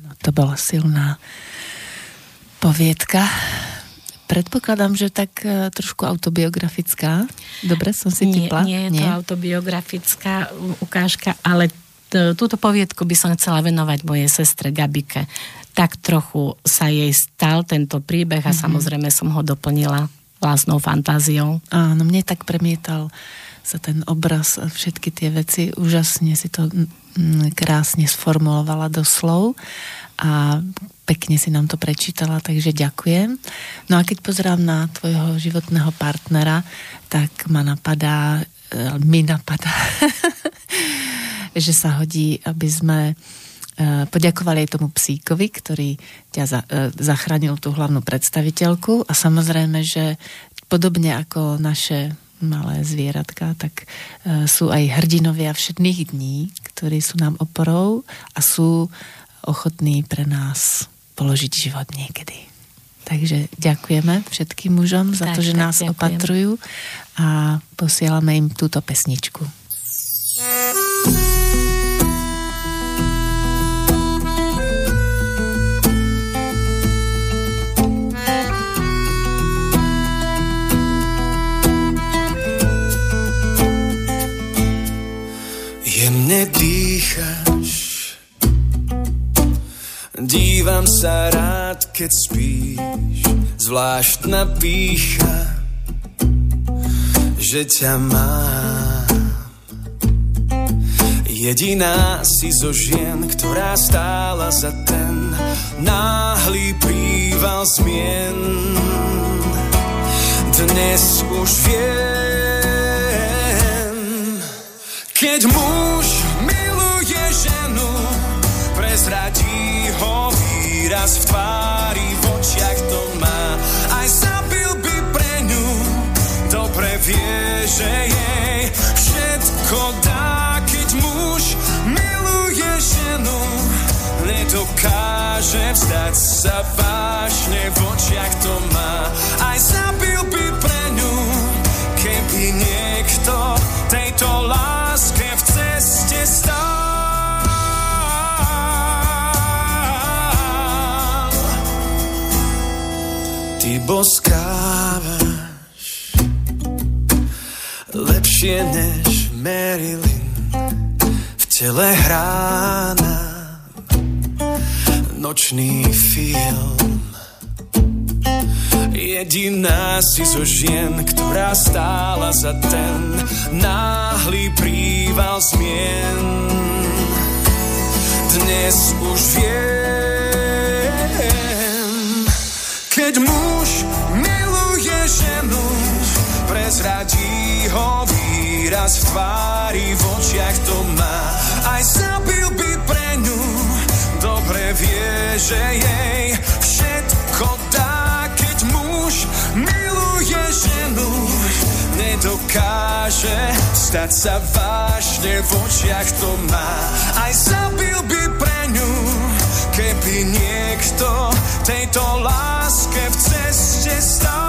No, to bola silná poviedka. Predpokladám, že tak e, trošku autobiografická. Dobre som si nie, typla? Nie, je nie? to autobiografická ukážka, ale t- túto poviedku by som chcela venovať mojej sestre Gabike. Tak trochu sa jej stal tento príbeh a mm-hmm. samozrejme som ho doplnila vlastnou fantáziou. Áno, mne tak premietal sa ten obraz, všetky tie veci, úžasne si to krásne sformulovala do slov a pekne si nám to prečítala, takže ďakujem. No a keď pozerám na tvojho životného partnera, tak ma napadá, e, mi napadá, že sa hodí, aby sme e, poďakovali aj tomu psíkovi, ktorý ťa za, e, zachránil tú hlavnú predstaviteľku a samozrejme, že podobne ako naše malé zvieratka, tak sú aj hrdinovia všetných dní, ktorí sú nám oporou a sú ochotní pre nás položiť život niekedy. Takže ďakujeme všetkým mužom za tak, to, že nás ďakujem. opatrujú a posielame im túto pesničku. Jemne dýchaš Dívam sa rád, keď spíš Zvláštna pícha Že ťa mám Jediná si zo žien, ktorá stála za ten náhly príval zmien. Dnes už viem, keď muž výraz v tvári, v to má. Aj zabil by dobre vie, že jej všetko dá, keď muž miluje ženu. Sa vážne, boskávaš lepšie než Marilyn v tele hrána nočný film Jediná si zo žien, ktorá stála za ten náhly príval zmien. Dnes už viem, keď mu ženu, prezradí ho výraz v tvári, v očiach to má. Aj zabil by pre ňu, dobre vie, že jej všetko dá, keď muž miluje ženu. Nedokáže stať sa vážne, v očiach to má. Aj zabil by pre ňu, keby niekto tejto láske v ceste stál.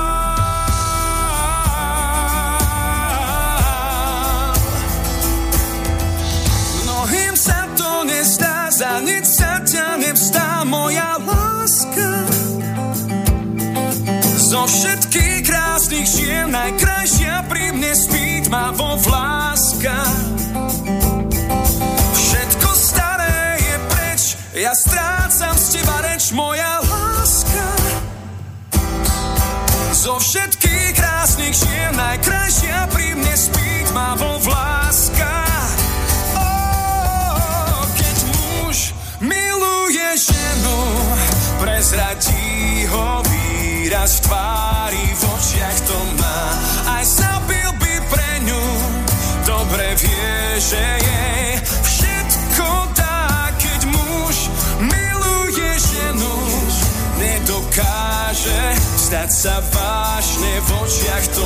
za nič sa ťa nevstá moja láska. Zo všetkých krásnych žien najkrajšia pri mne spí ma vo vláska. Všetko zo shit. Sa vážne v očiach to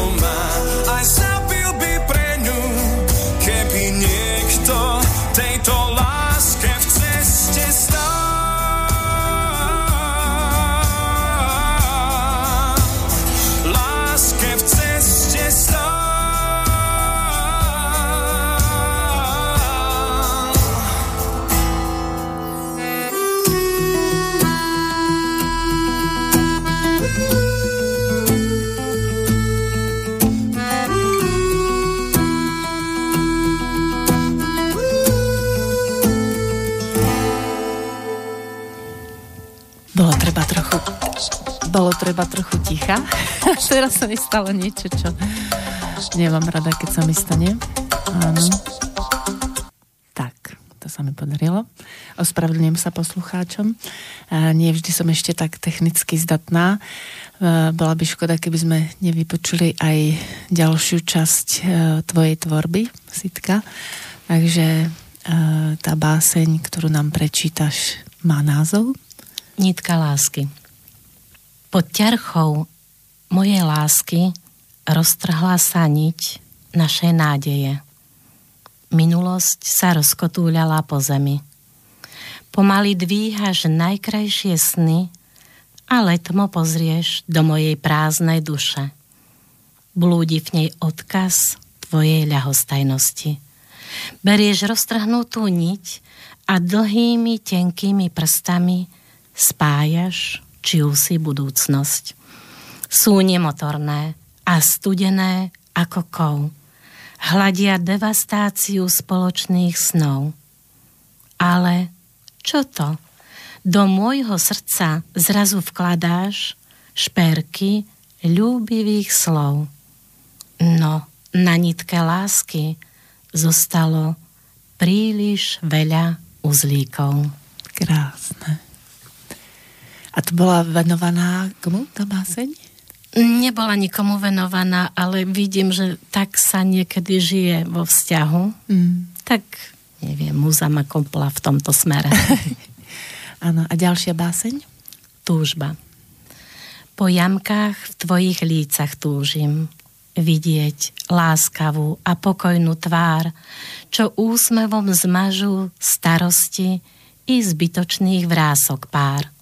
bolo treba trochu ticha. Teraz sa mi stalo niečo, čo nemám rada, keď sa mi stane. Áno. Tak, to sa mi podarilo. Ospravedlňujem sa poslucháčom. Nie vždy som ešte tak technicky zdatná. Bola by škoda, keby sme nevypočuli aj ďalšiu časť e, tvojej tvorby, Sitka. Takže e, tá báseň, ktorú nám prečítaš, má názov? Nitka lásky. Pod ťarchou mojej lásky roztrhla sa niť našej nádeje. Minulosť sa rozkotúľala po zemi. Pomaly dvíhaš najkrajšie sny a letmo pozrieš do mojej prázdnej duše. Blúdi v nej odkaz tvojej ľahostajnosti. Berieš roztrhnutú niť a dlhými tenkými prstami spájaš si budúcnosť. Sú nemotorné a studené ako kov. Hľadia devastáciu spoločných snov. Ale čo to? Do môjho srdca zrazu vkladáš šperky ľúbivých slov. No, na nitke lásky zostalo príliš veľa uzlíkov. Krásne. A to bola venovaná komu tá báseň? Nebola nikomu venovaná, ale vidím, že tak sa niekedy žije vo vzťahu. Mm. Tak, neviem, muza ma kompla v tomto smere. Áno, a ďalšia báseň? Túžba. Po jamkách v tvojich lícach túžim vidieť láskavú a pokojnú tvár, čo úsmevom zmažú starosti i zbytočných vrások pár.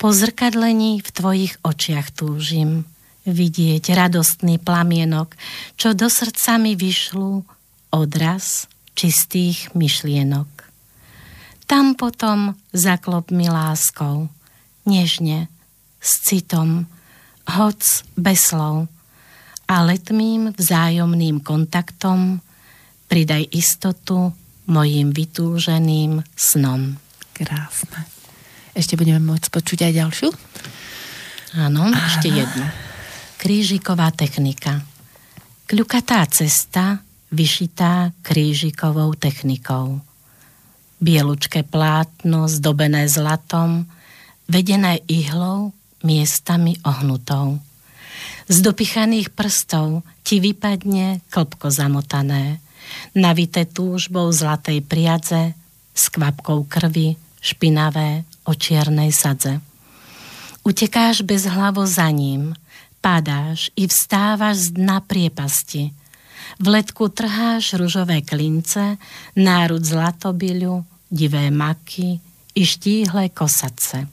Po zrkadlení v tvojich očiach túžim vidieť radostný plamienok, čo do srdca mi vyšľú odraz čistých myšlienok. Tam potom zaklop mi láskou, nežne, s citom, hoc bez slov a letmým vzájomným kontaktom pridaj istotu mojim vytúženým snom. Krásne. Ešte budeme môcť počuť aj ďalšiu? Áno, ešte jednu. Krížiková technika. Kľukatá cesta, vyšitá krížikovou technikou. Bielučké plátno, zdobené zlatom, vedené ihlou, miestami ohnutou. Z dopichaných prstov ti vypadne klpko zamotané, navité túžbou zlatej priadze, s kvapkou krvi, špinavé, o čiernej sadze. Utekáš bez hlavo za ním, padáš i vstávaš z dna priepasti. V letku trháš ružové klince, nárud zlatobyľu, divé maky i štíhle kosace.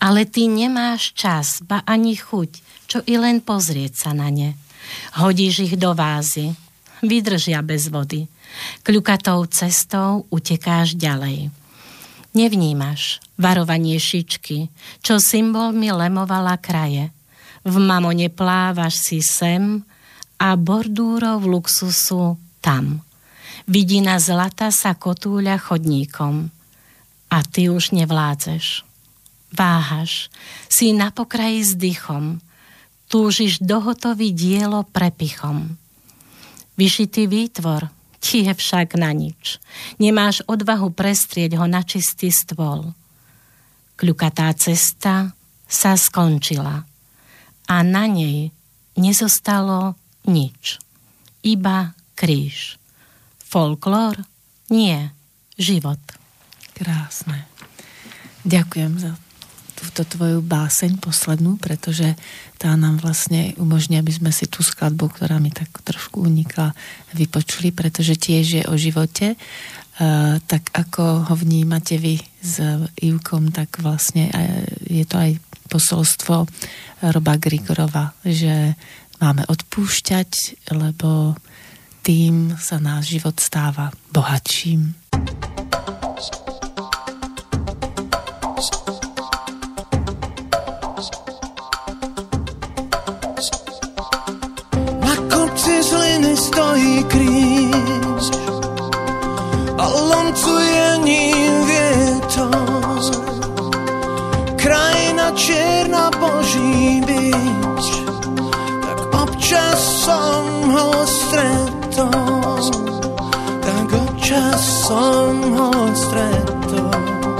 Ale ty nemáš čas, ba ani chuť, čo i len pozrieť sa na ne. Hodíš ich do vázy, vydržia bez vody. Kľukatou cestou utekáš ďalej. Nevnímaš varovanie šičky, čo symbolmi lemovala kraje. V mamone plávaš si sem a bordúrov luxusu tam. Vidina zlata sa kotúľa chodníkom a ty už nevládzeš. Váhaš, si na pokraji s dychom, túžiš dohotový dielo prepichom. Vyšitý výtvor, ti je však na nič. Nemáš odvahu prestrieť ho na čistý stôl. Kľukatá cesta sa skončila a na nej nezostalo nič. Iba kríž. folklór? Nie, život. Krásne. Ďakujem za túto tvoju báseň poslednú, pretože tá nám vlastne umožní, aby sme si tú skladbu, ktorá mi tak trošku unikla, vypočuli, pretože tiež je o živote. Uh, tak ako ho vnímate vy s Ivkom, tak vlastne je to aj posolstvo Roba Grigorova, že máme odpúšťať, lebo tým sa náš život stáva bohatším. Kríž a lomcuje ním vietor. Krajina čierna Boží byč, tak občas som ho stretol tak občas som ho stretol.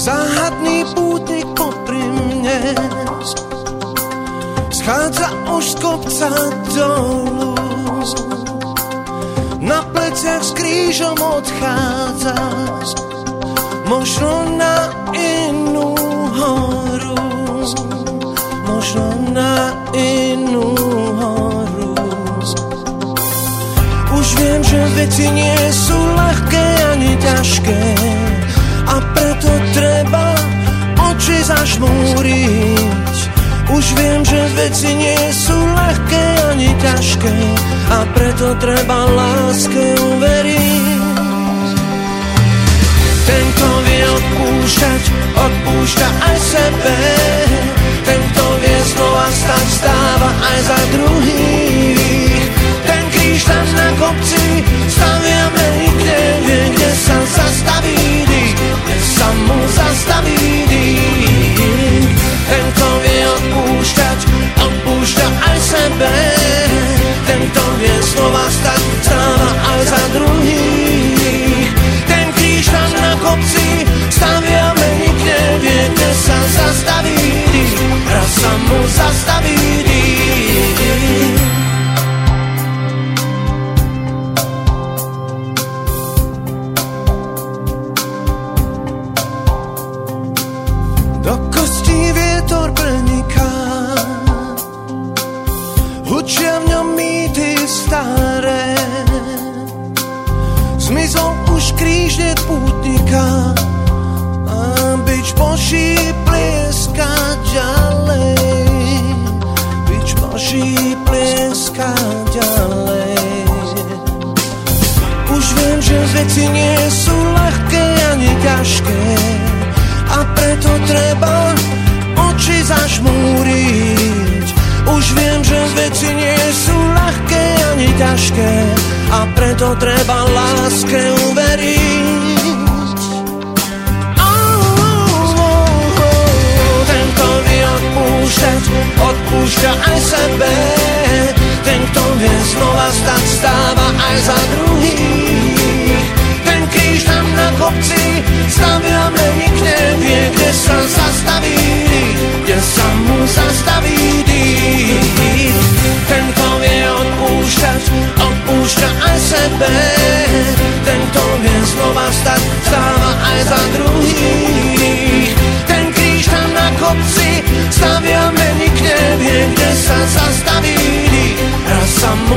Záhadný pútnik popri mne schádza už z kopca dolu. Na pleciach s krížom odchádza, možno na inú horu, možno na inú horu. Už viem, že veci nie sú ľahké ani ťažké. A preto treba oči zažmúriť. Už viem, že veci nie sú ľahké ani ťažké a preto treba láske uveriť. Ten, kto vie odpúšťať, odpúšťa aj sebe. Ten, kto vie znova stať, stáva aj za druhých kríž tam na kopci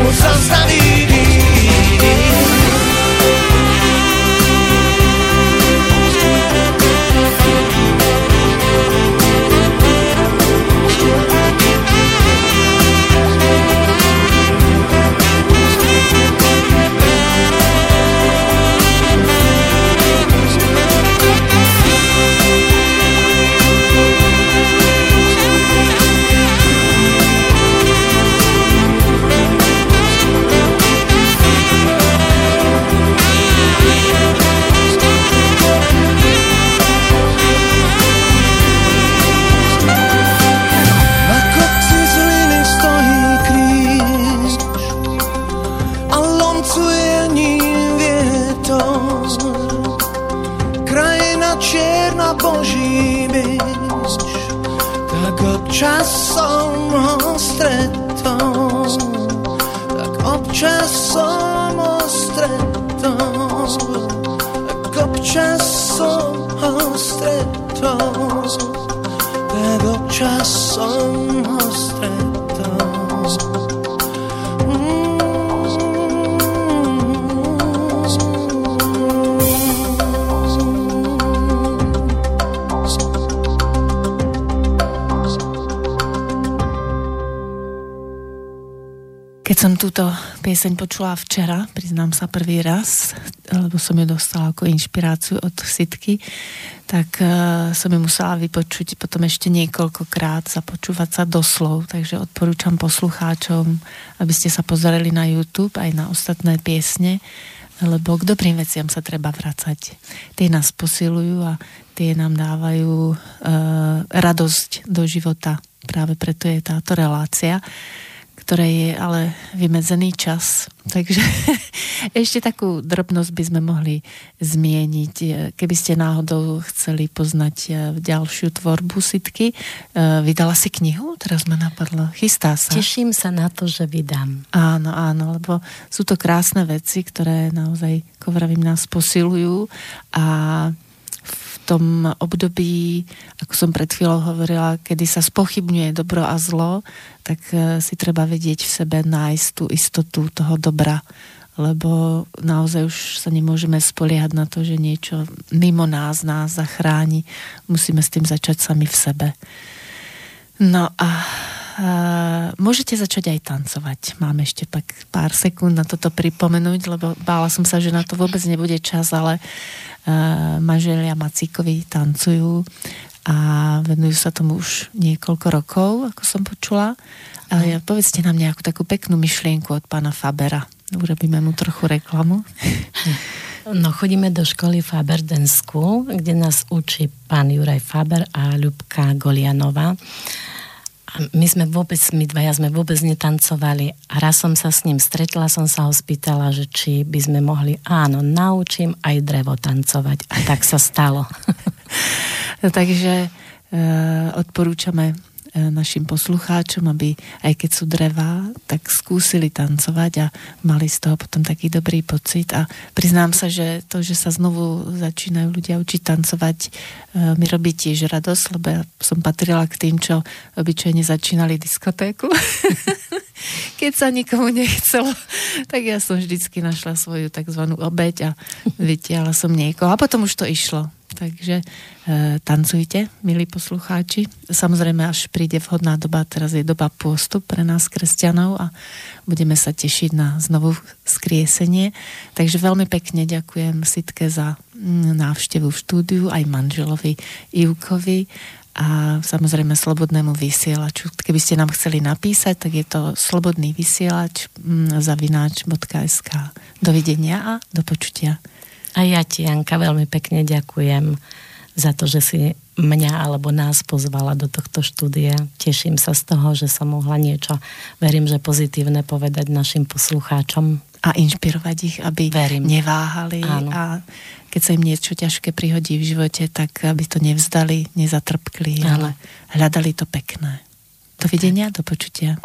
raz sa pieseň počula včera, priznám sa prvý raz, lebo som ju dostala ako inšpiráciu od Sitky, tak uh, som ju musela vypočuť potom ešte niekoľkokrát, započúvať sa doslov, takže odporúčam poslucháčom, aby ste sa pozreli na YouTube aj na ostatné piesne, lebo k dobrým veciam sa treba vracať. Tie nás posilujú a tie nám dávajú uh, radosť do života. Práve preto je táto relácia ktorej je ale vymedzený čas. Takže ešte takú drobnosť by sme mohli zmieniť. Keby ste náhodou chceli poznať e, ďalšiu tvorbu Sitky, e, vydala si knihu? Teraz ma napadlo. Chystá sa. Teším sa na to, že vydám. Áno, áno, lebo sú to krásne veci, ktoré naozaj, ako vravím, nás posilujú a tom období, ako som pred chvíľou hovorila, kedy sa spochybňuje dobro a zlo, tak e, si treba vedieť v sebe nájsť tú istotu toho dobra, lebo naozaj už sa nemôžeme spoliehať na to, že niečo mimo nás nás zachráni. Musíme s tým začať sami v sebe. No a Uh, môžete začať aj tancovať. Mám ešte tak pár sekúnd na toto pripomenúť, lebo bála som sa, že na to vôbec nebude čas, ale manželia Macíkovi tancujú a venujú sa tomu už niekoľko rokov, ako som počula. Ale povedzte nám nejakú takú peknú myšlienku od pána Fabera. Urobíme mu trochu reklamu. No, chodíme do školy Faber Dance School, kde nás učí pán Juraj Faber a Ľubka Golianová my sme vôbec, my dvaja sme vôbec netancovali. A raz som sa s ním stretla, som sa ho spýtala, že či by sme mohli, áno, naučím aj drevo tancovať. A tak sa stalo. Takže e, odporúčame našim poslucháčom, aby aj keď sú drevá, tak skúsili tancovať a mali z toho potom taký dobrý pocit. A priznám sa, že to, že sa znovu začínajú ľudia učiť tancovať, e, mi robí tiež radosť, lebo ja som patrila k tým, čo obyčajne začínali diskotéku. keď sa nikomu nechcelo, tak ja som vždycky našla svoju tzv. obeď a vytiala som niekoho. A potom už to išlo. Takže e, tancujte, milí poslucháči. Samozrejme, až príde vhodná doba, teraz je doba pôstu pre nás, kresťanov a budeme sa tešiť na znovu skriesenie. Takže veľmi pekne ďakujem Sitke za mm, návštevu v štúdiu, aj manželovi Ivkovi a samozrejme slobodnému vysielaču. Keby ste nám chceli napísať, tak je to slobodný vysielač mm, zavináč.sk. Dovidenia a do počutia. A ja ti, Janka, veľmi pekne ďakujem za to, že si mňa alebo nás pozvala do tohto štúdia. Teším sa z toho, že som mohla niečo, verím, že pozitívne povedať našim poslucháčom. A inšpirovať ich, aby verím. neváhali Áno. a keď sa im niečo ťažké prihodí v živote, tak aby to nevzdali, nezatrpkli, Áno. ale hľadali to pekné. Dovidenia, do počutia.